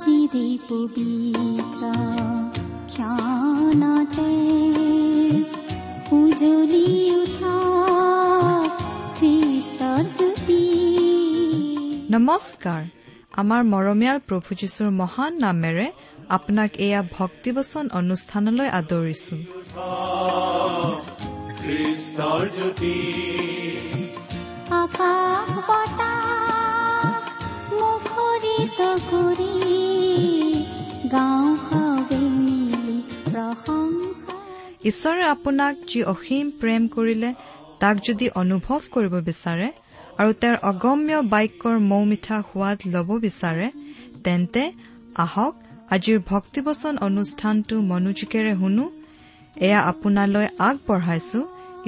চিৰি পবিত্ৰ ক্ষণতে উজলি উঠা খ্ৰীষ্টৰ জ্যোতি নমস্কাৰ। আমাৰ মৰমীয়াল প্ৰভু যীশুৰ মহান নামেৰে আপোনাক এয়া ভক্তিবচন অনুষ্ঠানলৈ আদৰিছো। আকাশ ঈশ্বৰে আপোনাক যি অসীম প্ৰেম কৰিলে তাক যদি অনুভৱ কৰিব বিচাৰে আৰু তেওঁৰ অগম্য বাক্যৰ মৌ মিঠা সোৱাদ ল'ব বিচাৰে তেন্তে আহক আজিৰ ভক্তিবচন অনুষ্ঠানটো মনোযোগেৰে শুনো। এয়া আপোনালৈ আগবঢ়াইছো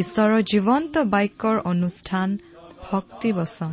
ঈশ্বৰৰ জীৱন্ত বাক্যৰ অনুষ্ঠান ভক্তিবচন।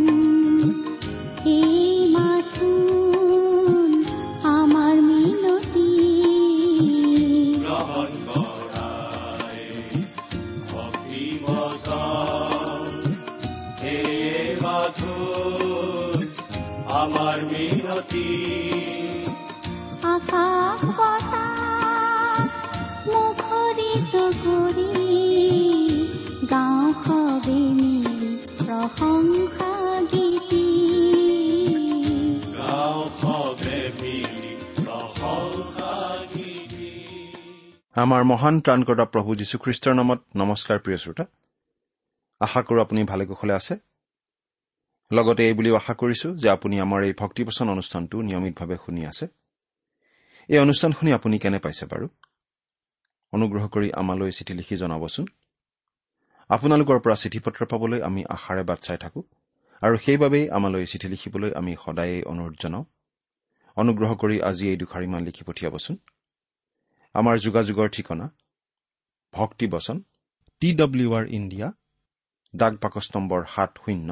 আমাৰ মহান ত্ৰাণকৰ্তা প্ৰভু যীশুখ্ৰীষ্টৰ নামত নমস্কাৰ প্ৰিয় শ্ৰোতা। আশা কৰোঁ আপুনি ভালে কুশলে আছে। লগতে এই বুলিও আশা কৰিছো যে আপুনি আমাৰ এই ভক্তিপচন অনুষ্ঠানটো নিয়মিতভাৱে শুনি আছে। এই অনুষ্ঠান শুনি আপুনি কেনে পাইছে বাৰু? অনুগ্ৰহ কৰি আমালৈ চিঠি লিখি জনাবচোন। আপোনালোকৰ পৰা চিঠি পত্ৰ পাবলৈ আমি আশাৰে বাট চাই থাকোঁ আৰু সেইবাবেই আমালৈ চিঠি লিখিবলৈ আমি সদায়েই অনুৰোধ জনাওঁ। অনুগ্ৰহ কৰি আজি এই দুখাৰিমান লিখি পঠিয়াবচোন। আমাৰ যোগাযোগৰ ঠিকনা ভক্তিবচন টি ডব্লিউ আৰ ইণ্ডিয়া ডাক বাকচ নম্বৰ সাত শূন্য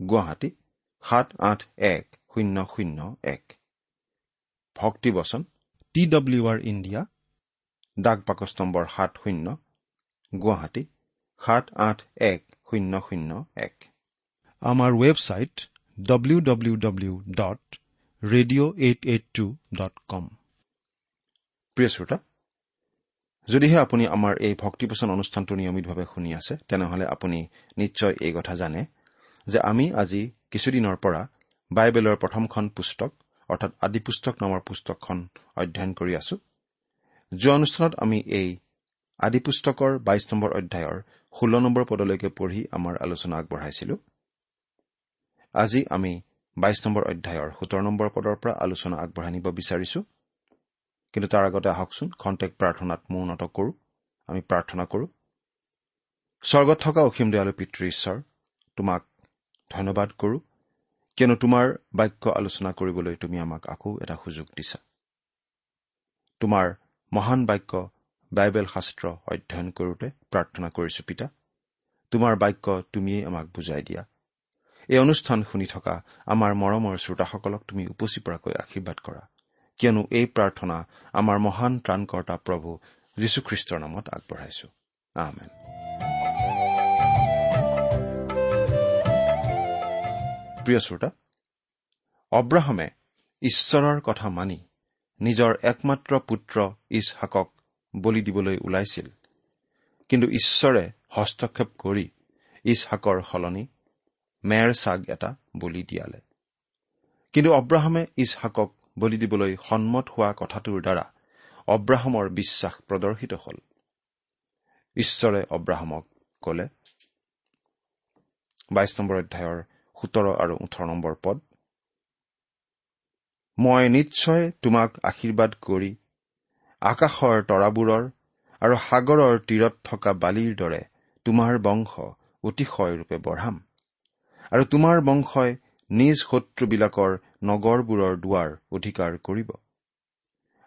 গুৱাহাটী সাত আঠ এক শূন্য শূন্য এক। ভক্তিবচন টি ডব্লিউ আৰ ইণ্ডিয়া ডাক বাকচ নম্বৰ সাত শূন্য গুৱাহাটী সাত আঠ এক শূন্য শূন্য এক। আমাৰ website W W W dot radio' eight eight two dot com প্ৰিয় শ্ৰোতা যদিহে আপুনি আমাৰ এই ভক্তিপোচন অনুষ্ঠানটো নিয়মিতভাৱে শুনি আছে তেনেহলে আপুনি নিশ্চয় এই কথা জানে যে আমি আজি কিছুদিনৰ পৰা বাইবেলৰ প্ৰথমখন পুস্তক অৰ্থাৎ আদি পুস্তক নামৰ পুস্তকখন অধ্যয়ন কৰি আছো। যোৱা অনুষ্ঠানত আমি এই আদি পুস্তকৰ বাইশ নম্বৰ অধ্যায়ৰ ষোল্ল নম্বৰ পদলৈকে পঢ়ি আমাৰ আলোচনা আগবঢ়াইছিলো। আজি আমি বাইশ নম্বৰ অধ্যায়ৰ সোতৰ নম্বৰ পদৰ পৰা আলোচনা আগবঢ়াই নিব বিচাৰিছো। কিন্তু তাৰ আগতে আহকচোন খন্তেক প্ৰাৰ্থনাত মোৰ উন্নত কৰো আমি প্ৰাৰ্থনা কৰো। স্বৰ্গত থকা অসীম দয়ালু পিতৃ ঈশ্বৰ তোমাক ধন্যবাদ কৰো কিয়নো তোমাৰ বাক্য আলোচনা কৰিবলৈ তুমি আমাক আকৌ এটা সুযোগ দিছা। তোমাৰ মহান বাক্য বাইবেল শাস্ত্ৰ অধ্যয়ন কৰোঁতে প্ৰাৰ্থনা কৰিছো পিতা। তোমাৰ বাক্য তুমিয়েই আমাক বুজাই দিয়া। এই অনুষ্ঠান শুনি থকা আমাৰ মৰমৰ শ্ৰোতাসকলক তুমি উপচি পৰাকৈ আশীৰ্বাদ কৰা। কিয়নো এই প্ৰাৰ্থনা আমাৰ মহান ত্ৰাণকৰ্তা প্ৰভু যীশুখ্ৰীষ্টৰ নামত আগবঢ়াইছো। আমেন। প্ৰিয় শ্ৰোতা অব্ৰাহামে ঈশ্বৰৰ কথা মানি নিজৰ একমাত্ৰ পুত্ৰ ইছহাকক বলি দিবলৈ ওলাইছিল। কিন্তু ঈশ্বৰে হস্তক্ষেপ কৰি ইছহাকৰ সলনি মেৰ চাগ এটা বলি দিয়ালে। কিন্তু অব্ৰাহামে ইছহাকক বলি দিবলৈ সন্মত হোৱা কথাটোৰ দ্বাৰা অব্ৰাহামৰ বিশ্বাস প্ৰদৰ্শিত হ'ল। ঈশ্বৰে অব্ৰাহামক কলে বাইশ নম্বৰ অধ্যায়ৰ সোতৰ আৰু ওঠৰ নম্বৰ পদ মই নিশ্চয় তোমাক আশীৰ্বাদ কৰি আকাশৰ তৰাবোৰৰ আৰু সাগৰৰ তীৰত থকা বালিৰ দৰে তোমাৰ বংশ অতিশয়ৰূপে বঢ়াম আৰু তোমাৰ বংশই নিজ শত্ৰুবিলাকৰ নগৰবোৰৰ দুৱাৰ অধিকাৰ কৰিব।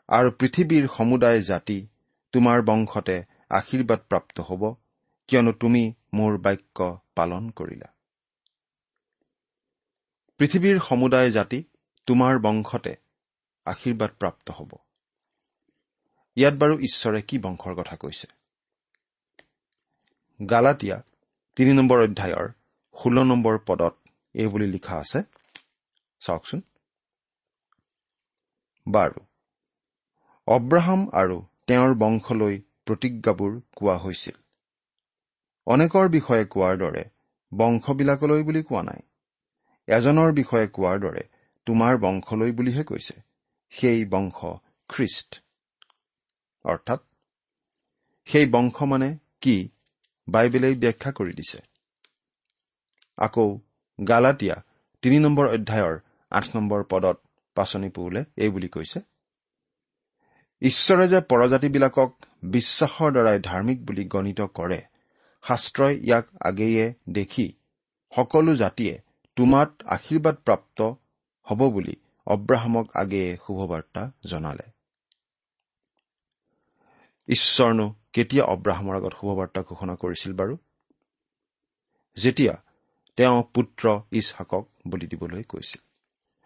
আৰু পৃথিৱীৰ সমুদায় জাতি তোমাৰ বংশতে আশীৰ্বাদপ্ৰাপ্ত হ'ব কিয়নো তুমি মোৰ বাক্য পালন কৰিলা। পৃথিৱীৰ সমুদায় জাতি তোমাৰ বংশতে আশীৰ্বাদ প্ৰাপ্ত হ'ব। ইয়াত বাৰু ঈশ্বৰে কি বংশৰ কথা কৈছে? গালাটীয়া তিনি নম্বৰ অধ্যায়ৰ ষোল্ল নম্বৰ পদত এই বুলি লিখা আছে। চাওকচোন বাৰু। অব্ৰাহাম আৰু তেওঁৰ বংশলৈ প্ৰতিজ্ঞাবোৰ কোৱা হৈছিল। অনেকৰ বিষয়ে কোৱাৰ দৰে বংশবিলাকলৈ বুলি কোৱা নাই। এজনৰ বিষয়ে কোৱাৰ দৰে তোমাৰ বংশলৈ বুলিহে কৈছে। সেই বংশ খ্ৰীষ্ট। অৰ্থাৎ সেই বংশ মানে কি? বাইবেলেই ব্যাখ্যা কৰি দিছে। আকৌ গালাটীয়া তিনি নম্বৰ অধ্যায়ৰ আঠ নম্বৰ পদত পাচনি পৌলে এই বুলি কৈছে ঈশ্বৰে যে পৰজাতিবিলাকক বিশ্বাসৰ দ্বাৰাই ধাৰ্মিক বুলি গণিত কৰে শাস্ত্ৰই ইয়াক আগেয়ে দেখি সকলো জাতিয়ে তোমাত আশীৰ্বাদ প্ৰাপ্ত হ'ব বুলি অব্ৰাহামক আগেয়ে শুভবাৰ্তা জনালে। ঈশ্বৰনো কেতিয়া অব্ৰাহামৰ আগত শুভবাৰ্তা ঘোষণা কৰিছিল বাৰু? যেতিয়া তেওঁ পুত্ৰ ইছহাকক বলি দিবলৈ কৈছিল।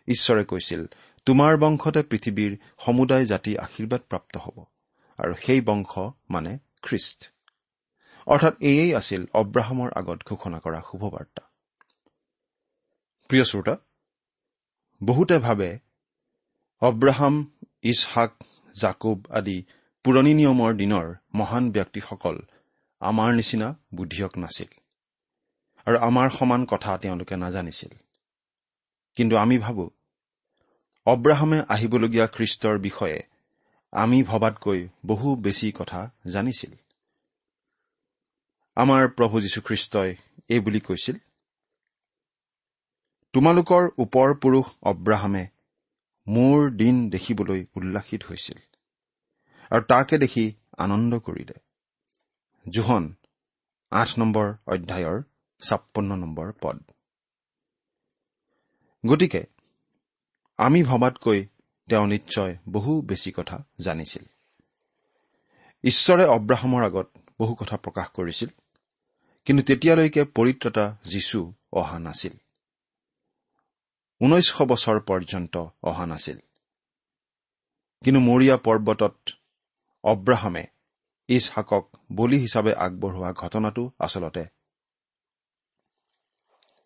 ঈশ্বৰে কৈছিল তোমাৰ বংশতে পৃথিৱীৰ সমুদায় জাতি আশীৰ্বাদ প্ৰাপ্ত হ'ব আৰু সেই বংশ মানে খ্ৰীষ্ট। অৰ্থাৎ এয়েই আছিল অব্ৰাহামৰ আগত ঘোষণা কৰা শুভবাৰ্তা। প্ৰিয় শ্ৰোতা বহুতে ভাবে অব্ৰাহাম ইছহাক জাকুব আদি পুৰণি নিয়মৰ দিনৰ মহান ব্যক্তিসকল আমাৰ নিচিনা বুদ্ধিয়ক নাছিল। আৰু আমাৰ সমান কথা তেওঁলোকে নাজানিছিল। কিন্তু আমি ভাবো অব্ৰাহামে আহিবলগীয়া খ্ৰীষ্টৰ বিষয়ে আমি ভবাতকৈ বহু বেছি কথা জানিছিল। আমাৰ প্ৰভু যীশুখ্ৰীষ্টই এই বুলি কৈছিল তোমালোকৰ ওপৰ পুৰুষ অব্ৰাহামে মোৰ দিন দেখিবলৈ উল্লাসিত হৈছিল আৰু তাকে দেখি আনন্দ কৰিলে। জোহন আঠ নম্বৰ অধ্যায়ৰ ছাপন্ন নম্বৰ পদ। গতিকে আমি ভবাতকৈ তেওঁ নিশ্চয় বহু বেছি কথা জানিছিল। ঈশ্বৰে অব্ৰাহামৰ আগত বহু কথা প্ৰকাশ কৰিছিল কিন্তু তেতিয়ালৈকে পৰিত্ৰতা যীশু অহা নাছিল। ঊনৈছশ বছৰ পৰ্যন্ত অহা নাছিল। কিন্তু মৰিয়া পৰ্বতত অব্ৰাহামে ইছহাকক বলি হিচাপে আগবঢ়োৱা ঘটনাটো আচলতে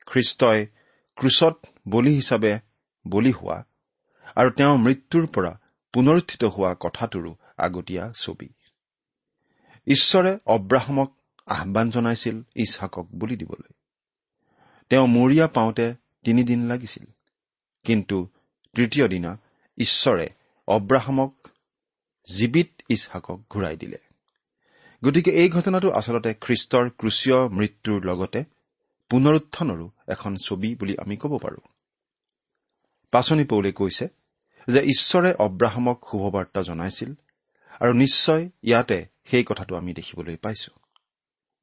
খ্ৰীষ্টই ক্ৰুচত বলি হিচাপে বলি হোৱা আৰু তেওঁ মৃত্যুৰ পৰা পুনৰুত্থিত হোৱা কথাটোৰো আগতীয়া ছবি। ঈশ্বৰে অব্ৰাহামক আহান জনাইছিল ইছহাকক বলি দিবলৈ। তেওঁ মৰিয়া পাওঁতে তিনিদিন লাগিছিল। কিন্তু তৃতীয় দিনা ঈশ্বৰে অব্ৰাহামক জীৱিত ইছহাকক ঘূৰাই দিলে। গতিকে এই ঘটনাটো আচলতে খ্ৰীষ্টৰ ক্ৰুচীয় মৃত্যুৰ লগতে পুনৰুত্থানৰো এখন ছবি বুলি আমি ক'ব পাৰো। পাচনি পৌলে কৈছে যে ঈশ্বৰে অব্ৰাহামক শুভবাৰ্তা জনাইছিল আৰু নিশ্চয় ইয়াতে সেই কথাটো আমি দেখিবলৈ পাইছো।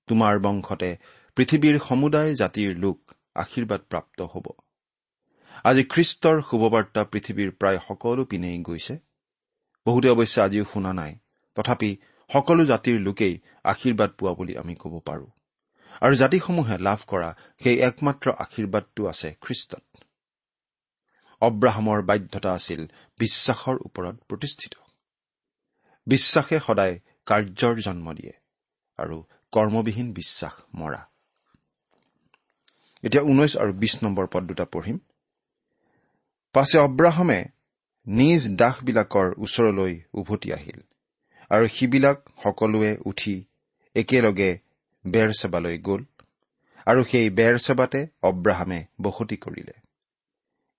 তোমাৰ বংশতে পৃথিৱীৰ সমুদায় জাতিৰ লোক আশীৰ্বাদ প্ৰাপ্ত হ'ব। আজি খ্ৰীষ্টৰ শুভবাৰ্তা পৃথিৱীৰ প্ৰায় সকলো পিনেই গৈছে। বহুতে অৱশ্যে আজিও শুনা নাই। তথাপি সকলো জাতিৰ লোকেই আশীৰ্বাদ পোৱা বুলি আমি ক'ব পাৰো। আৰু জাতিসমূহে লাভ কৰা সেই একমাত্ৰ আশীৰ্বাদটো আছে খ্ৰীষ্টত। অব্ৰাহামৰ বাধ্যতা আছিল বিশ্বাসৰ ওপৰত প্ৰতিষ্ঠিত। বিশ্বাসে সদায় কাৰ্যৰ জন্ম দিয়ে আৰু কৰ্মবিহীন বিশ্বাস মৰা। এতিয়া ঊনৈশ আৰু বিশ নম্বৰ পদ দুটা পঢ়িম। পাছে অব্ৰাহামে নিজ দাসবিলাকৰ ওচৰলৈ উভতি আহিল আৰু সিবিলাক সকলোৱে উঠি একেলগে বেৰচেবালৈ গ'ল আৰু সেই বেৰচেবাতে অব্ৰাহামে বসতি কৰিলে।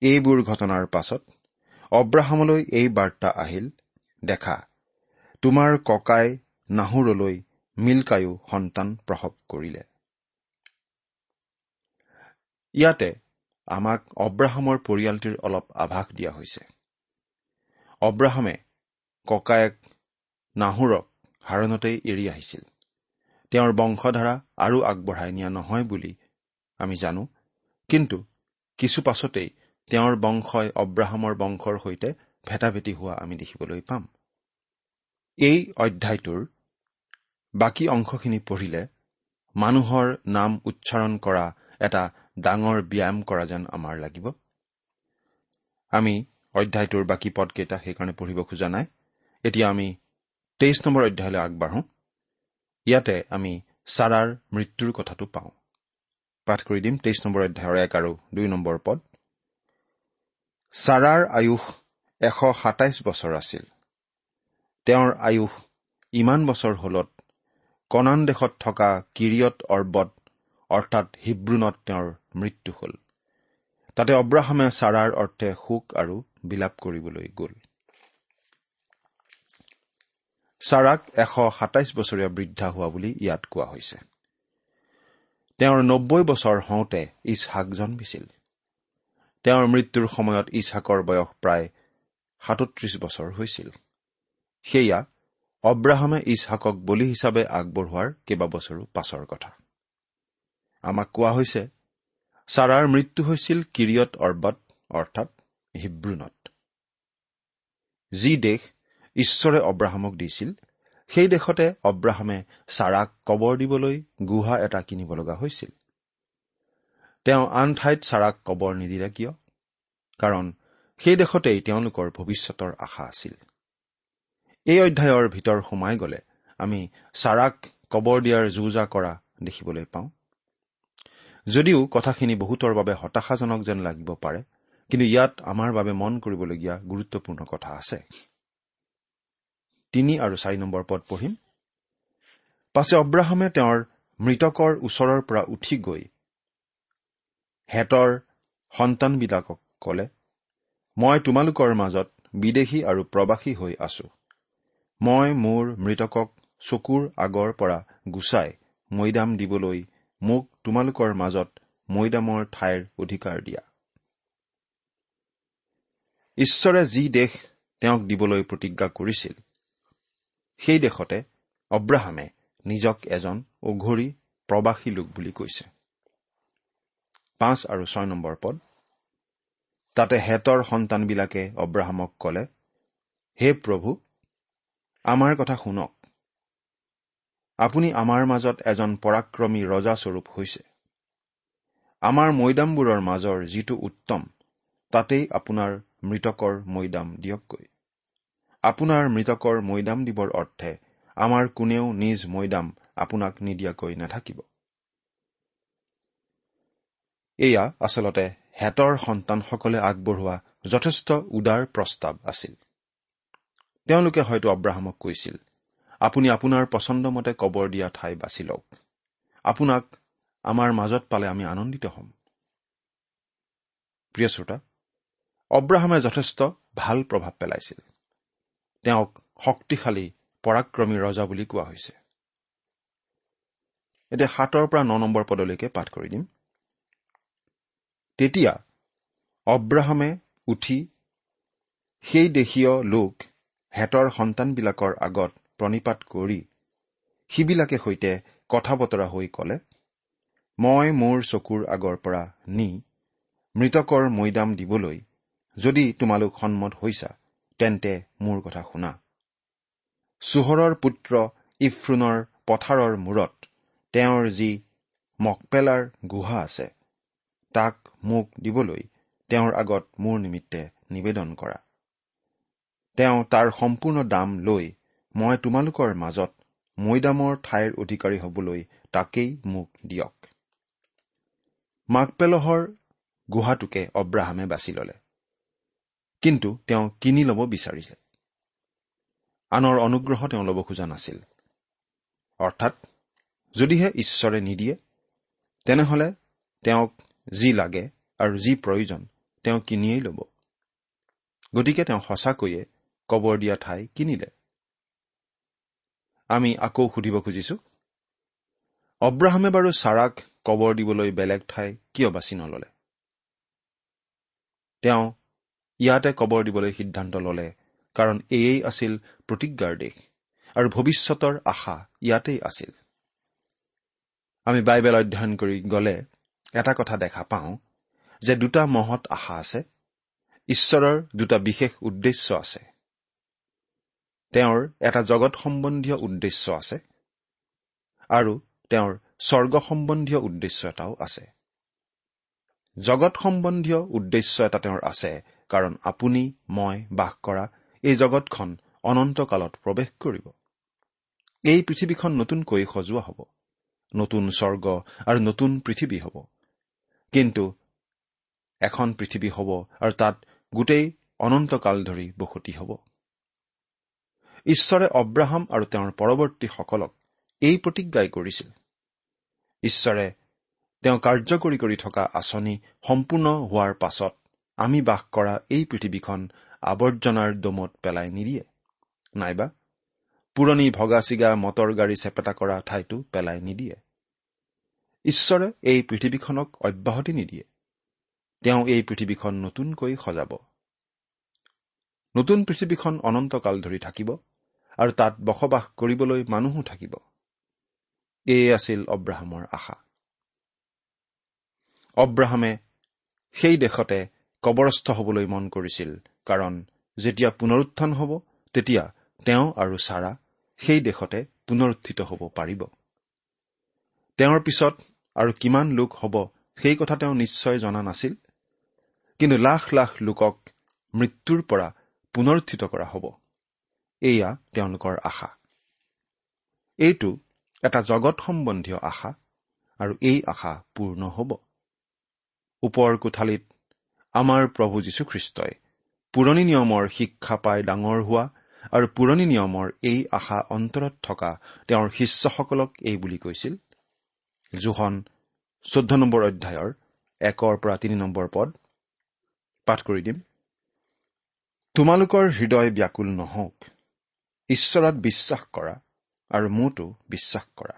এইবোৰ ঘটনাৰ পাছত অব্ৰাহামলৈ এই বাৰ্তা আহিল দেখা তোমাৰ ককাই নাহুৰলৈ মিল্কায়ো সন্তান প্ৰসৱ কৰিলে। ইয়াতে আমাক অব্ৰাহামৰ পৰিয়ালটিৰ অলপ আভাস দিয়া হৈছে। অব্ৰাহামে ককায়েক নাহুৰক হাৰণতেই এৰি আহিছিল। তেওঁৰ বংশধাৰা আৰু আগবঢ়াই নিয়া নহয় বুলি আমি জানো। কিন্তু কিছু পাছতেই তেওঁৰ বংশই অব্ৰাহামৰ বংশৰ সৈতে ভেটাভেটি হোৱা আমি দেখিবলৈ পাম। এই অধ্যায়টোৰ বাকী অংশখিনি পঢ়িলে মানুহৰ নাম উচ্চাৰণ কৰা এটা ডাঙৰ ব্যায়াম কৰা যেন আমাৰ লাগিব। আমি অধ্যায়টোৰ বাকী পদকেইটা সেইকাৰণে পঢ়িব খোজা নাই। এতিয়া আমি তেইছ নম্বৰ অধ্যায়লৈ আগবাঢ়ো। ইয়াতে আমি ছাৰাৰ মৃত্যুৰ কথাটো পাওঁ। পাঠ কৰি দিম তেইছ নম্বৰ অধ্যায়ৰ এক আৰু দুই নম্বৰ পদ। ছাৰাৰ আয়ুস এশ সাতাইছ বছৰ আছিল। তেওঁৰ আয়ুস ইমান বছৰ হলত কনান দেশত থকা কিৰিয়ত অৰ্বত অৰ্থাৎ হিব্ৰুণত তেওঁৰ মৃত্যু হ'ল। তাতে অব্ৰাহামে ছাৰাৰ অৰ্থে শোক আৰু বিলাপ কৰিবলৈ গ'ল। ছাৰাক এশ সাতাইছ বছৰীয়া বৃদ্ধা হোৱা বুলি ইয়াত কোৱা হৈছে। তেওঁৰ নব্বৈ বছৰ হওঁতে ইছহাক জন্মিছিল তেওঁৰ মৃত্যুৰ সময়ত ইছহাকৰ বয়স প্ৰায় সাতত্ৰিশ বছৰ হৈছিল। সেয়া অব্ৰাহামে ইছহাকক বলি হিচাপে আগবঢ়োৱাৰ কেইবাবছৰো পাছৰ কথা। আমাক কোৱা হৈছে ছাৰাৰ মৃত্যু হৈছিল কিৰিয়ত অৰ্বত অৰ্থাৎ হিব্ৰুণত যি দেশ ঈশ্বৰে অব্ৰাহামক দিছিল সেই দেশতে অব্ৰাহামে ছাৰাক কবৰ দিবলৈ গুহা এটা কিনিব লগা হৈছিল। তেওঁ আন ঠাইত ছাৰাক কবৰ নিদিলে কিয়? কাৰণ সেই দেশতেই তেওঁলোকৰ ভৱিষ্যতৰ আশা আছিল। এই অধ্যায়ৰ ভিতৰ সোমাই গ'লে আমি ছাৰাক কবৰ দিয়াৰ যো জা কৰা দেখিবলৈ পাওঁ। যদিও কথাখিনি বহুতৰ বাবে হতাশাজনক যেন লাগিব পাৰে কিন্তু ইয়াত আমাৰ বাবে মন কৰিবলগীয়া গুৰুত্বপূৰ্ণ কথা আছে। তিনি আৰু চাৰি নম্বৰ পদ পঢ়িম। পাছে অব্ৰাহামে তেওঁৰ মৃতকৰ ওচৰৰ পৰা উঠি গৈ হেতৰ সন্তানবিলাকক কলে মই তোমালোকৰ মাজত বিদেশী আৰু প্ৰবাসী হৈ আছো। মই মোৰ মৃতকক চকুৰ আগৰ পৰা গুচাই মৈদাম দিবলৈ মোক তোমালোকৰ মাজত মৈদামৰ ঠাইৰ অধিকাৰ দিয়া। ঈশ্বৰে যি দেশ তেওঁক দিবলৈ প্ৰতিজ্ঞা কৰিছিল সেই দেশতে অব্ৰাহামে নিজক এজন অঘৰী প্ৰবাসী লোক বুলি কৈছে। পাঁচ আৰু ছয় নম্বৰ পদ। তাতে হেতৰ সন্তানবিলাকে অব্ৰাহামক কলে হে প্ৰভু আমাৰ কথা শুনক। আপুনি আমাৰ মাজত এজন পৰাক্ৰমী ৰজাস্বৰূপ হৈছে। আমাৰ মৈদামবোৰৰ মাজৰ যিটো উত্তম তাতেই আপোনাৰ মৃতকৰ মৈদাম দিয়কগৈ। আপোনাৰ মৃতকৰ মৈদাম দিবৰ অৰ্থে আমাৰ কোনেও নিজ মৈদাম আপোনাক নিদিয়াকৈ নাথাকিব। এয়া আচলতে হেতৰ সন্তানসকলে আগবঢ়োৱা যথেষ্ট উদাৰ প্ৰস্তাৱ আছিল। তেওঁলোকে হয়তো অব্ৰাহামক কৈছিল আপুনি আপোনাৰ পচন্দমতে কবৰ দিয়া ঠাই বাছি লওক। আপোনাক আমাৰ মাজত পালে আমি আনন্দিত হ'ম। প্ৰিয় শ্ৰোতা অব্ৰাহামে যথেষ্ট ভাল প্ৰভাৱ পেলাইছিল। তেওঁক শক্তিশালী পৰাক্ৰমী ৰজা বুলি কোৱা হৈছে। এতিয়া সাতৰ পৰা ন নম্বৰ পদলৈকে পাঠ কৰি দিম। তেতিয়া অব্ৰাহামে উঠি সেই দেশীয় লোক হেতৰ সন্তানবিলাকৰ আগত প্ৰণিপাত কৰি সিবিলাকে সৈতে কথা বতৰা হৈ কলে মই মোৰ চকুৰ আগৰ পৰা নি মৃতকৰ মৈদাম দিবলৈ যদি তোমালোক সন্মত হৈছা তেন্তে মোৰ কথা শুনা। চোহৰৰ পুত্ৰ ইফ্ৰুনৰ পথাৰৰ মূৰত তেওঁৰ যি মকপেলাৰ গুহা আছে তাক মোক দিবলৈ তেওঁৰ আগত মোৰ নিমিত্তে নিবেদন কৰা। তেওঁ তাৰ সম্পূৰ্ণ দাম লৈ মই তোমালোকৰ মাজত মৈদামৰ ঠাইৰ অধিকাৰী হবলৈ তাকেই মোক দিয়ক। মাকপেলহৰ গুহাটোকে অব্ৰাহামে বাছি ললে। কিন্তু তেওঁ কিনি ল'ব বিচাৰিছে আনৰ অনুগ্ৰহ তেওঁ ল'ব খোজা নাছিল। অৰ্থাৎ যদিহে ঈশ্বৰে নিদিয়ে তেনেহলে তেওঁক যি লাগে আৰু যি প্ৰয়োজন তেওঁ কিনিয়েই ল'ব। গতিকে তেওঁ সঁচাকৈয়ে কবৰ দিয়া ঠাই কিনিলে। আমি আকৌ সুধিব খুজিছো অব্ৰাহামে বাৰু ছাৰাক কবৰ দিবলৈ বেলেগ ঠাই কিয় বাছি নললে? তেওঁ ইয়াতে কবৰ দিবলৈ সিদ্ধান্ত ললে কাৰণ এয়েই আছিল প্ৰতিজ্ঞাৰ দেশ আৰু ভৱিষ্যতৰ আশা ইয়াতেই আছিল। আমি বাইবেল অধ্যয়ন কৰি গলে এটা কথা দেখা পাওঁ যে দুটা মহৎ আশা আছে ঈশ্বৰৰ দুটা বিশেষ উদ্দেশ্য আছে। তেওঁৰ এটা জগত সম্বন্ধীয় উদ্দেশ্য আছে আৰু তেওঁৰ স্বৰ্গ সম্বন্ধীয় উদ্দেশ্য এটাও আছে। জগত সম্বন্ধীয় উদ্দেশ্য এটা তেওঁৰ আছে কাৰণ আপুনি মই বাস কৰা এই জগতখন অনন্তকালত প্ৰৱেশ কৰিব। এই পৃথিৱীখন নতুনকৈ সজোৱা হ'ব। নতুন স্বৰ্গ আৰু নতুন পৃথিৱী হ'ব। কিন্তু এখন পৃথিৱী হ'ব আৰু তাত গোটেই অনন্তকাল ধৰি বসতি হ'ব। ঈশ্বৰে অব্ৰাহাম আৰু তেওঁৰ পৰৱৰ্তীসকলক এই প্ৰতিজ্ঞাই কৰিছিল। ঈশ্বৰে তেওঁ কাৰ্যকৰী কৰি থকা আঁচনি সম্পূৰ্ণ হোৱাৰ পাছত আমি বাস কৰা এই পৃথিৱীখন আৱৰ্জনাৰ দমত পেলাই নিদিয়ে। নাইবা পুৰণি ভগা চিগা মটৰ গাড়ী চেপেটা কৰা ঠাইতো পেলাই নিদিয়ে। ঈশ্বৰে এই পৃথিৱীখনক অব্যাহতি নিদিয়ে। তেওঁ এই পৃথিৱীখন নতুনকৈ সজাব। নতুন পৃথিৱীখন অনন্তকাল ধৰি থাকিব আৰু তাত বসবাস কৰিবলৈ মানুহো থাকিব। এয়ে আছিল অব্ৰাহামৰ আশা। অব্ৰাহামে সেই দেশতে কবৰস্থ হবলৈ মন কৰিছিল কাৰণ যেতিয়া পুনৰুত্থান হ'ব তেতিয়া তেওঁ আৰু ছাৰা সেই দেশতে পুনৰুত্থিত হ'ব পাৰিব। তেওঁৰ পিছত আৰু কিমান লোক হ'ব সেই কথা তেওঁ নিশ্চয় জনা নাছিল কিন্তু লাখ লাখ লোকক মৃত্যুৰ পৰা পুনৰুত্থিত কৰা হ'ব। এয়া তেওঁলোকৰ আশা। এইটো এটা জগত সম্বন্ধীয় আশা আৰু এই আশা পূৰ্ণ হ'ব। ওপৰ কোঠালিত আমাৰ প্ৰভু যীশুখ্ৰীষ্টই। পুৰণি নিয়মৰ শিক্ষা পাই ডাঙৰ হোৱা আৰু পুৰণি নিয়মৰ এই আশা অন্তৰত থকা তেওঁৰ শিষ্যসকলক এই বুলি কৈছিল। জোহন চৈধ্য নম্বৰ অধ্যায়ৰ একৰ পৰা তিনি নম্বৰ পদ। পাঠ কৰি দিম। তোমালোকৰ হৃদয় ব্যাকুল নহওক। ঈশ্বৰত বিশ্বাস কৰা আৰু মোতো বিশ্বাস কৰা।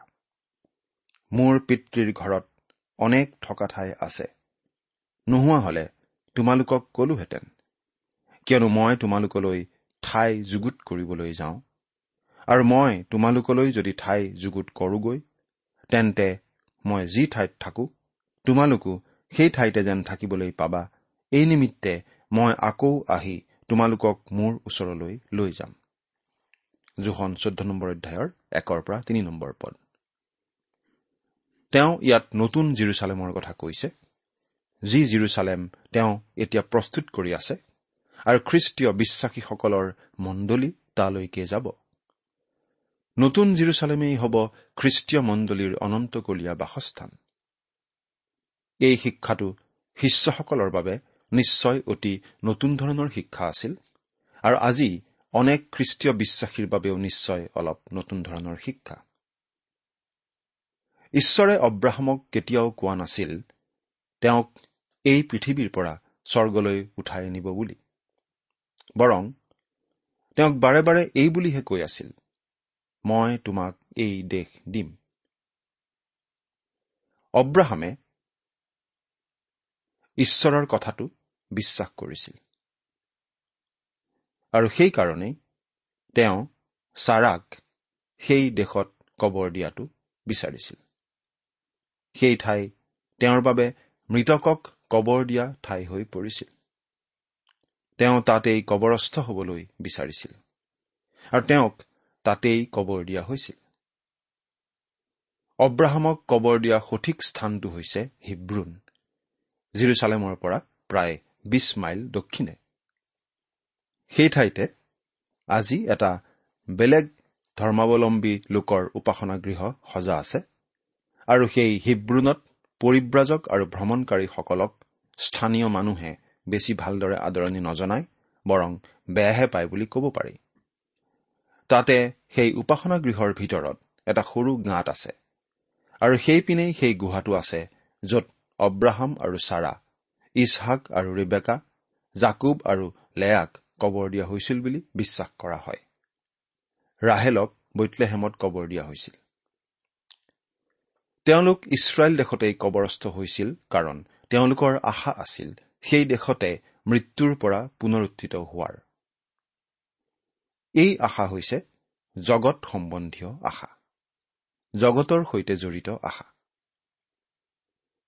মোৰ পিতৃৰ ঘৰত অনেক থকা ঠাই আছে। নোহোৱা হলে তোমালোকক কলোহেঁতেন। কিয়নো মই তোমালোকলৈ ঠাই যুগুত কৰিবলৈ যাওঁ। আৰু মই তোমালোকলৈ যদি ঠাই যুগুত কৰোগৈ তেন্তে মই যি ঠাইত থাকো তোমালোকো সেই ঠাইতে যেন থাকিবলৈ পাবা। এই নিমিত্তে মই আকৌ আহি তোমালোকক মোৰ ওচৰলৈ লৈ যাম। জোখন চৈধ্য নম্বৰ অধ্যায়ৰ একৰ পৰা তিনি নম্বৰ পদ। তেওঁ ইয়াত নতুন জিৰচালেমৰ কথা কৈছে। যি জিৰচালেম তেওঁ এতিয়া প্ৰস্তুত কৰি আছে আৰু খ্ৰীষ্টীয় বিশ্বাসীসকলৰ মণ্ডলী তালৈকে যাব। নতুন জিৰচালেমেই হ'ব খ্ৰীষ্টীয় মণ্ডলীৰ অনন্তকলীয়া বাসস্থান। এই শিক্ষাটো শিষ্যসকলৰ বাবে নিশ্চয় অতি নতুন ধৰণৰ শিক্ষা আছিল আৰু আজি অনেক খ্ৰীষ্টীয় বিশ্বাসীৰ বাবেও নিশ্চয় অলপ নতুন ধৰণৰ শিক্ষা। ঈশ্বৰে অব্ৰাহামক কেতিয়াও কোৱা নাছিল তেওঁক এই পৃথিৱীৰ পৰা স্বৰ্গলৈ উঠাই নিব বুলি। বৰং তেওঁক বাৰে বাৰে এই বুলিহে কৈ আছিল মই তোমাক এই দেশ দিম। অব্ৰাহামে ঈশ্বৰৰ কথাটো বিশ্বাস কৰিছিল। আৰু সেইকাৰণেই তেওঁ ছাৰাক সেই দেশত কবৰ দিয়াটো বিচাৰিছিল। সেই ঠাই তেওঁৰ বাবে মৃতকক কবৰ দিয়া ঠাই হৈ পৰিছিল। তেওঁ তাতেই কবৰস্থ হবলৈ বিচাৰিছিল আৰু তেওঁক তাতেই কবৰ দিয়া হৈছিল। অব্ৰাহামক কবৰ দিয়া সঠিক স্থানটো হৈছে হিব্ৰুন জিৰচালেমৰ পৰা প্ৰায় বিছ মাইল দক্ষিণে। সেই ঠাইতে আজি এটা বেলেগ ধৰ্মাৱলম্বী লোকৰ উপাসনা গৃহ সজা আছে আৰু সেই হিব্ৰুনত পৰিব্ৰাজক আৰু ভ্ৰমণকাৰীসকলক স্থানীয় মানুহে বেছি ভালদৰে আদৰণি নজনায় বৰং বেয়াহে পায় বুলি ক'ব পাৰি। তাতে সেই উপাসনা গৃহৰ ভিতৰত এটা সৰু গাঁত আছে আৰু সেইপিনেই সেই গুহাটো আছে য'ত অব্ৰাহাম আৰু ছাৰা ইছহাক আৰু ৰিবেকা জাকুব আৰু লেয়াক কবৰ দিয়া হৈছিল বুলি বিশ্বাস কৰা হয়। ৰাহেলক বৈতলেহেমত কবৰ দিয়া হৈছিল। তেওঁলোক ইছৰাইল দেশতেই কবৰস্থ হৈছিল কাৰণ তেওঁলোকৰ আশা আছিল সেই দেশতে মৃত্যুৰ পৰা পুনৰুত্থিত হোৱাৰ। এই আশা হৈছে জগত সম্বন্ধীয় আশা জগতৰ সৈতে জড়িত আশা।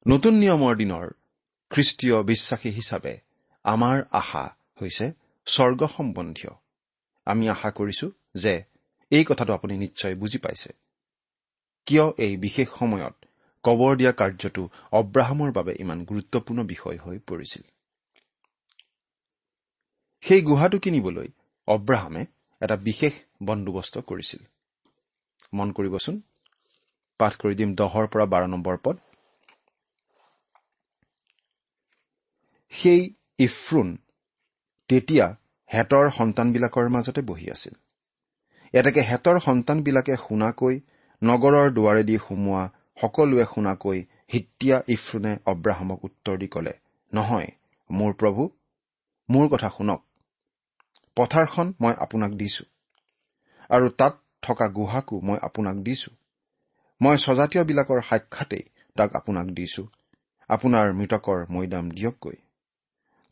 নতুন নিয়মৰ দিনৰ খ্ৰীষ্টীয় বিশ্বাসী হিচাপে আমাৰ আশা হৈছে স্বৰ্গ সম্বন্ধীয়। আমি আশা কৰিছো যে এই কথাটো আপুনি নিশ্চয় বুজি পাইছে। কিয় এই বিশেষ সময়ত কবৰ দিয়া কাৰ্যটো অব্ৰাহামৰ বাবে ইমান গুৰুত্বপূৰ্ণ বিষয় হৈ পৰিছিল? সেই গুহাটো কিনিবলৈ অব্ৰাহামে এটা বিশেষ বন্দোবস্ত কৰিছিল। মন কৰিবচোন পাঠ কৰি দিম দহৰ পৰা বাৰ নম্বৰ পদ। সেই ইফ্ৰুন তেতিয়া হেতৰ সন্তানবিলাকৰ মাজতে বহি আছিল। এতেকে হেতৰ সন্তানবিলাকে শুনাকৈ নগৰৰ দুৱাৰেদি সোমোৱা সকলোৱে শুনাকৈ হিত্তিয়া ইফ্ৰুনে অব্ৰাহামক উত্তৰ দি কলে নহয় মোৰ প্ৰভু মোৰ কথা শুনক। পথাৰখন মই আপোনাক দিছো আৰু তাত থকা গুহাকো মই আপোনাক দিছো। মই স্বজাতীয়বিলাকৰ সাক্ষাতেই তাক আপোনাক দিছো। আপোনাৰ মৃতকৰ মৈদাম দিয়কগৈ।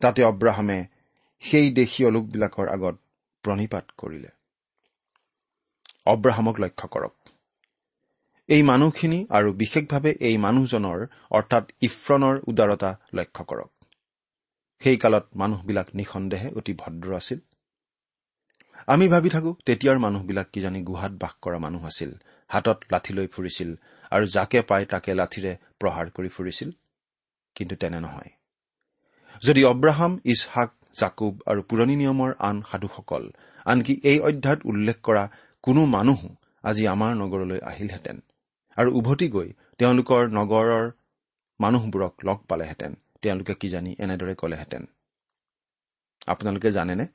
তাতে অব্ৰাহামে সেই দেশীয় লোকবিলাকৰ আগত প্ৰণিপাত কৰিলে। অব্ৰাহামক লক্ষ্য কৰক। এই মানুহখিনি আৰু বিশেষভাৱে এই মানুহজনৰ অৰ্থাৎ ইফ্ৰণৰ উদাৰতা লক্ষ্য কৰক। সেই কালত মানুহবিলাক নিঃসন্দেহে অতি ভদ্ৰ আছিল। আমি ভাবি থাকো তেতিয়াৰ মানুহবিলাক কিজানি গুহাত বাস কৰা মানুহ আছিল হাতত লাঠি লৈ ফুৰিছিল আৰু যাকে পাই তাকে লাঠিৰে প্ৰহাৰ কৰি ফুৰিছিল। কিন্তু তেনে নহয়। যদি অব্ৰাহাম ইছহাক জাকুব আৰু পুৰণি নিয়মৰ আন সাধুসকল আনকি এই অধ্যায়ত উল্লেখ কৰা কোনো মানুহো আজি আমাৰ নগৰলৈ আহিলহেঁতেন আৰু উভতি গৈ তেওঁলোকৰ নগৰৰ মানুহবোৰক লগ পালেহেঁতেন। তেওঁলোকে কিজানি এনেদৰে কলেহেঁতেন। আপোনালোকে জানেনে?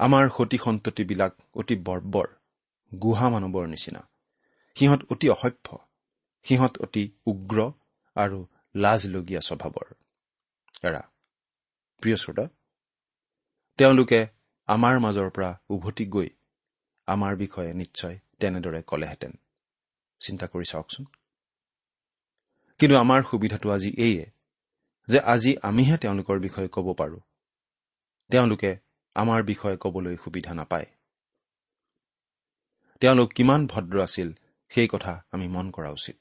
আমাৰ সতী সন্ততিবিলাক অতি বৰ্বৰ গুহা মানৱৰ নিচিনা। সিহঁত অতি অসভ্য সিহঁত অতি উগ্ৰ আৰু লাজলগীয়া স্বভাৱৰ। এৰা প্ৰিয় শ্ৰোতা তেওঁলোকে আমাৰ মাজৰ পৰা উভতি গৈ আমাৰ বিষয়ে নিশ্চয় তেনেদৰে কলেহেঁতেন। চিন্তা কৰি চাওকচোন। কিন্তু আমাৰ সুবিধাটো আজি এইয়ে যে আজি আমিহে তেওঁলোকৰ বিষয়ে ক'ব পাৰোঁ। তেওঁলোকে আমাৰ বিষয়ে ক'বলৈ সুবিধা নাপায়। তেওঁলোক কিমান ভদ্ৰ আছিল সেই কথা আমি মন কৰা উচিত।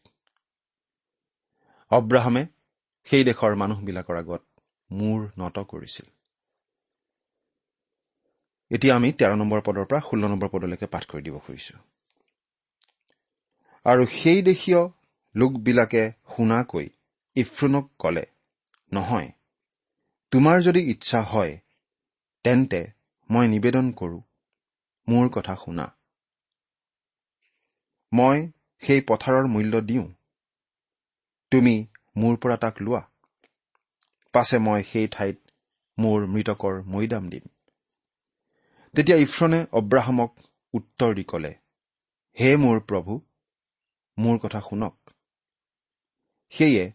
অব্ৰাহামে সেই দেশৰ মানুহবিলাকৰ আগত মূৰ নত কৰিছিল। এতিয়া আমি তেৰ নম্বৰ পদৰ পৰা ষোল্ল নম্বৰ পদলৈকে পাঠ কৰি দিব খুজিছো। আৰু সেই দেশীয় লোকবিলাকে শুনাকৈ ইফ্ৰুনক কলে নহয় তোমাৰ যদি ইচ্ছা হয় তেন্তে মই নিবেদন কৰো মোৰ কথা শুনা। মই সেই পথাৰৰ মূল্য দিওঁ। তুমি মোৰ পৰা তাক লোৱা। পাছে মই সেই ঠাইত মোৰ মৃতকৰ মৈদাম দিম। তেতিয়া ইফ্ৰনে অব্ৰাহামক উত্তৰ দি কলে হে মোৰ প্ৰভু মোৰ কথা শুনক। সেয়ে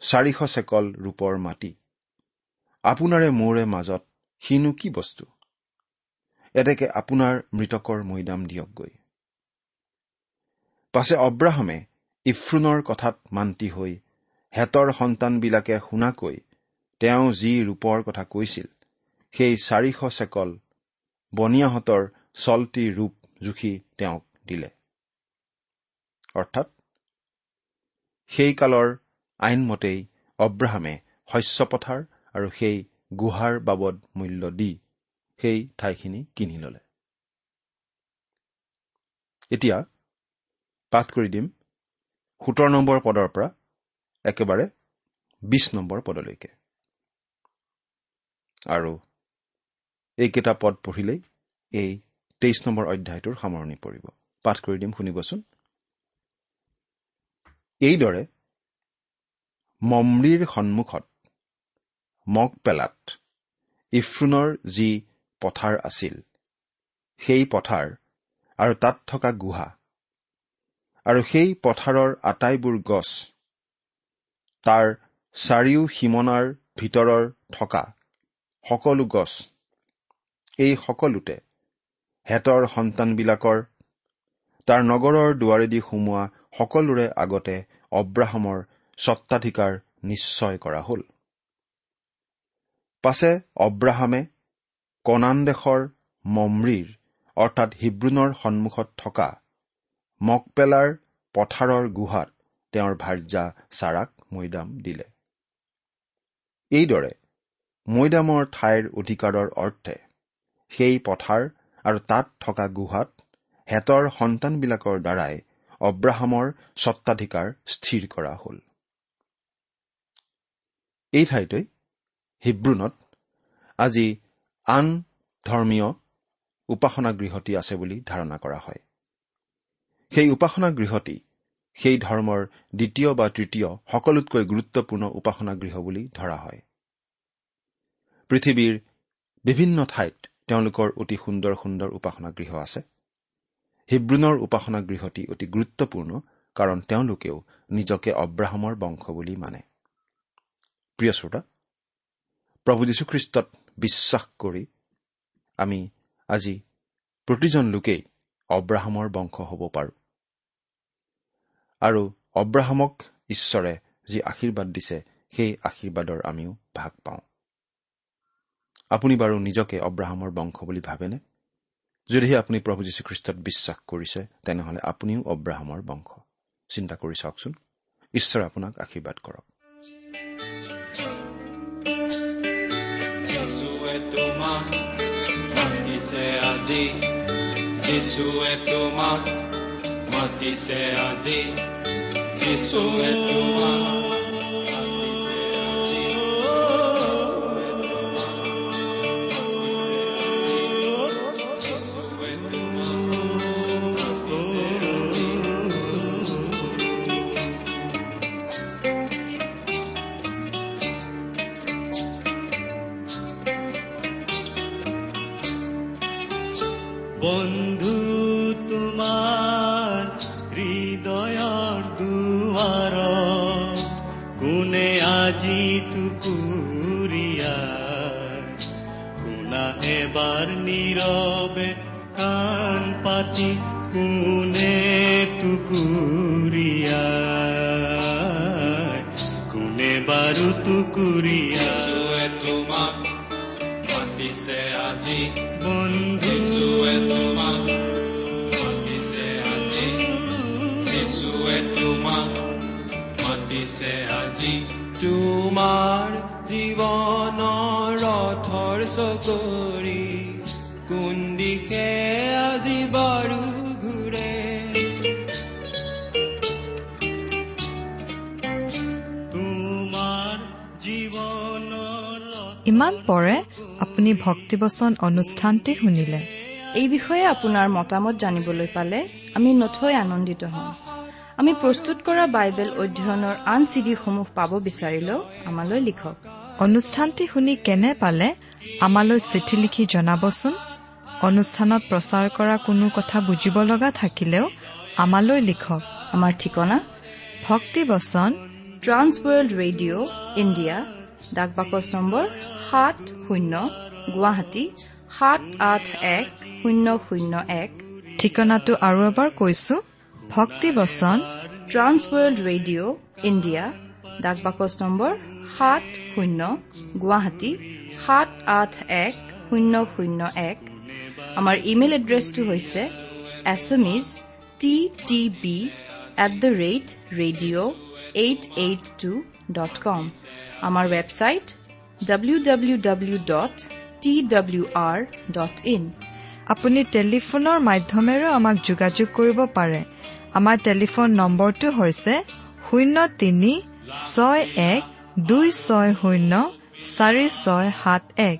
চাৰিশ চেকল ৰূপৰ মাটি। আপোনাৰে মোৰে মাজত সিনো কি বস্তু? এতেকে আপোনাৰ মৃতকৰ মৈদাম দিয়কগৈ। পাছে অব্ৰাহামে ইফ্ৰুনৰ কথাত মান্তি হৈ হেতৰ সন্তানবিলাকে শুনাকৈ তেওঁ যি ৰূপৰ কথা কৈছিল সেই চাৰিশ চেকল বনিয়াহঁতৰ চলতি ৰূপ জুখি তেওঁক দিলে। অৰ্থাৎ সেই কালৰ আইনমতেই অব্ৰাহামে শস্যপথাৰ আৰু সেই গুহাৰ বাবদ মূল্য দি সেই ঠাইখিনি কিনি ললে। এতিয়া পাঠ কৰি দিম সোতৰ নম্বৰ পদৰ পৰা একেবাৰে বিশ নম্বৰ পদলৈকে। আৰু এইকেইটা পদ পঢ়িলেই এই তেইছ নম্বৰ অধ্যায়টোৰ সামৰণি পৰিব। পাঠ কৰি দিম শুনিবচোন। এইদৰে মমৰিৰ সন্মুখত মগ পেলাত যি পথাৰ আছিল সেই পথাৰ আৰু তাত থকা গুহা আৰু সেই পথাৰৰ আটাইবোৰ গছ তাৰ চাৰিও সীমনাৰ ভিতৰৰ থকা সকলো গছ এই সকলোতে হেতৰ সন্তানবিলাকৰ তাৰ নগৰৰ দুৱাৰেদি সোমোৱা সকলোৰে আগতে অব্ৰাহামৰ স্বত্বাধিকাৰ নিশ্চয় কৰা হ'ল। পাছে অব্ৰাহামে কনান দেশৰ মমৰিৰ অৰ্থাৎ হিব্ৰুনৰ সন্মুখত থকা মকপেলাৰ পথাৰৰ গুহাত তেওঁৰ ভাৰ্যা চাৰাক মৈদাম দিলে। এইদৰে মৈদামৰ ঠাইৰ অধিকাৰৰ অৰ্থে সেই পথাৰ আৰু তাত থকা গুহাত হেতৰ সন্তানবিলাকৰ দ্বাৰাই অব্ৰাহামৰ স্বত্বাধিকাৰ স্থিৰ কৰা হ'ল। এই ঠাইতে হিব্ৰুনত আজি আন ধৰ্মীয় উপাসনা গৃহটি আছে বুলি ধাৰণা কৰা হয়। সেই উপাসনা গৃহটি সেই ধৰ্মৰ দ্বিতীয় বা তৃতীয় সকলোতকৈ গুৰুত্বপূৰ্ণ উপাসনা গৃহ বুলি ধৰা হয়। পৃথিৱীৰ বিভিন্ন ঠাইত তেওঁলোকৰ অতি সুন্দৰ সুন্দৰ উপাসনা গৃহ আছে। হিব্ৰুণৰ উপাসনা গৃহটি অতি গুৰুত্বপূৰ্ণ কাৰণ তেওঁলোকেও নিজকে অব্ৰাহামৰ বংশ বুলি মানে। প্ৰিয় শ্ৰোতা প্ৰভু যীশুখ্ৰীষ্টত বিশ্বাস কৰি আমি আজি প্ৰতিজন লোকেই অব্ৰাহামৰ বংশ হ'ব পাৰোঁ। আৰু অব্ৰাহামক ঈশ্বৰে যি আশীৰ্বাদ দিছে সেই আশীৰ্বাদৰ আমিও ভাগ পাওঁ। আপুনি বাৰু নিজকে অব্ৰাহামৰ বংশ বুলি ভাবেনে? যদিহে আপুনি প্ৰভু যীশুখ্ৰীষ্টত বিশ্বাস কৰিছে তেনেহলে আপুনিও অব্ৰাহামৰ বংশ। চিন্তা কৰি চাওকচোন। ঈশ্বৰে আপোনাক আশীৰ্বাদ কৰক। তোমাক মাতিছে আজি। তোমাক বন্ধু তোমাৰ হৃদয়ৰ দুৱাৰ কোনে আজি টুকুৰিয়াৰ শুনা এবাৰ নীৰৱে কাণ পাতি কোনে টুকুৰিয়াৰ কোনে বাৰু টুকুৰিয়াৰ যিশুৱে তোমাক মাতিছে আজি। বন্ধু মাতিছে আজি তোমাৰ জীৱনৰ ৰথৰ চকৰি কোন দিশে আজি বাৰু ঘূৰে? ইমান পৰে আপুনি ভক্তিবচন অনুষ্ঠানটি শুনিলে। এই বিষয়ে আপোনাৰ মতামত জানিবলৈ পালে আমি নথৈ আনন্দিত হ'ম। আমি প্ৰস্তুত কৰা বাইবেল অধ্যয়নৰ আন চিডিসমূহ পাব বিচাৰিলেও আমালৈ লিখক। অনুষ্ঠানটি শুনি কেনে পালে আমালৈ চিঠি লিখি জনাবচোন? অনুষ্ঠানত প্ৰচাৰ কৰা কোনো কথা বুজিব লগা থাকিলেও আমালৈ লিখক। আমাৰ ঠিকনা? ভক্তিবচন ট্ৰান্স ৱৰ্ল্ড ৰেডিঅ' ইণ্ডিয়া ডাক বাকচ নম্বৰ সাত শূন্য গুৱাহাটী সাত আঠ এক শূন্য শূন্য এক। ঠিকনাটো আৰু এবাৰ কৈছো। ভক্তিবচন ট্ৰান্স ৱৰ্ল্ড ৰেডিঅ' ইণ্ডিয়া ডাক বাকচ নম্বৰ সাত শূন্য গুৱাহাটী সাত আঠ এক শূন্য শূন্য এক। আমাৰ ইমেইল এড্ৰেছটো হৈছে S T T B at the rate radio' eight eight two dot com আমাৰ website W W W dot T W R dot in আপুনি টেলিফোনৰ মাধ্যমেৰেও আমাক যোগাযোগ কৰিব পাৰে। আমাৰ টেলিফোন নম্বৰটো হৈছে শূন্য তিনি ছয় এক দুই ছয় শূন্য চাৰি ছয় সাত এক।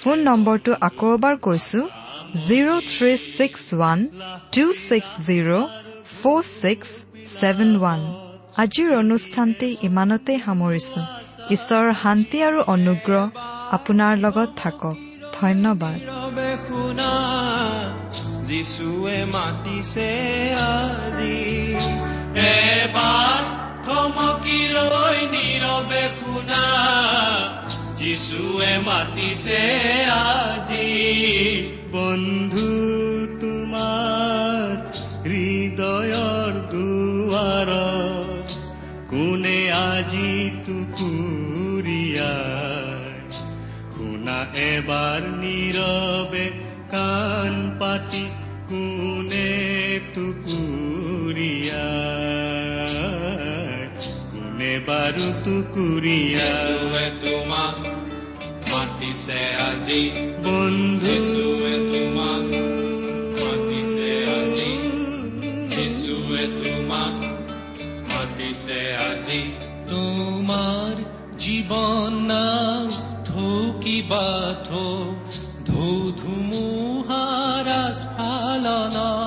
ফোন নম্বৰটো আকৌ এবাৰ কৈছো zero' three six one two six zero' four six seven one. আজিৰ অনুষ্ঠানটি ইমানতে সামৰিছো। ঈশ্বৰৰ শান্তি আৰু অনুগ্ৰহ আপোনাৰ লগত থাকক। ধন্যবাদ। যিশুৱে মাতিছে আজি এবাৰ থমকি ৰৈ নীৰৱে শুনা। যিশুৱে মাতিছে আজি বন্ধু তোমাৰ হৃদয়ৰ দুৱাৰ কোনে আজি টুকুৰিয়াৰ শুনা এবাৰ নীৰৱে কাণ পাতি কোনে টুকুৰিয়াৰ কোনে বাৰু টুকুৰিয়াৰ যিশুৱে তোমাক মাতিছে আজি। বন্ধু। যিশুৱে তোমাক মাতিছে আজি। যিশুৱে তোমাক মাতিছে আজি। তোমাৰ জীৱন নাও থৌ কিবা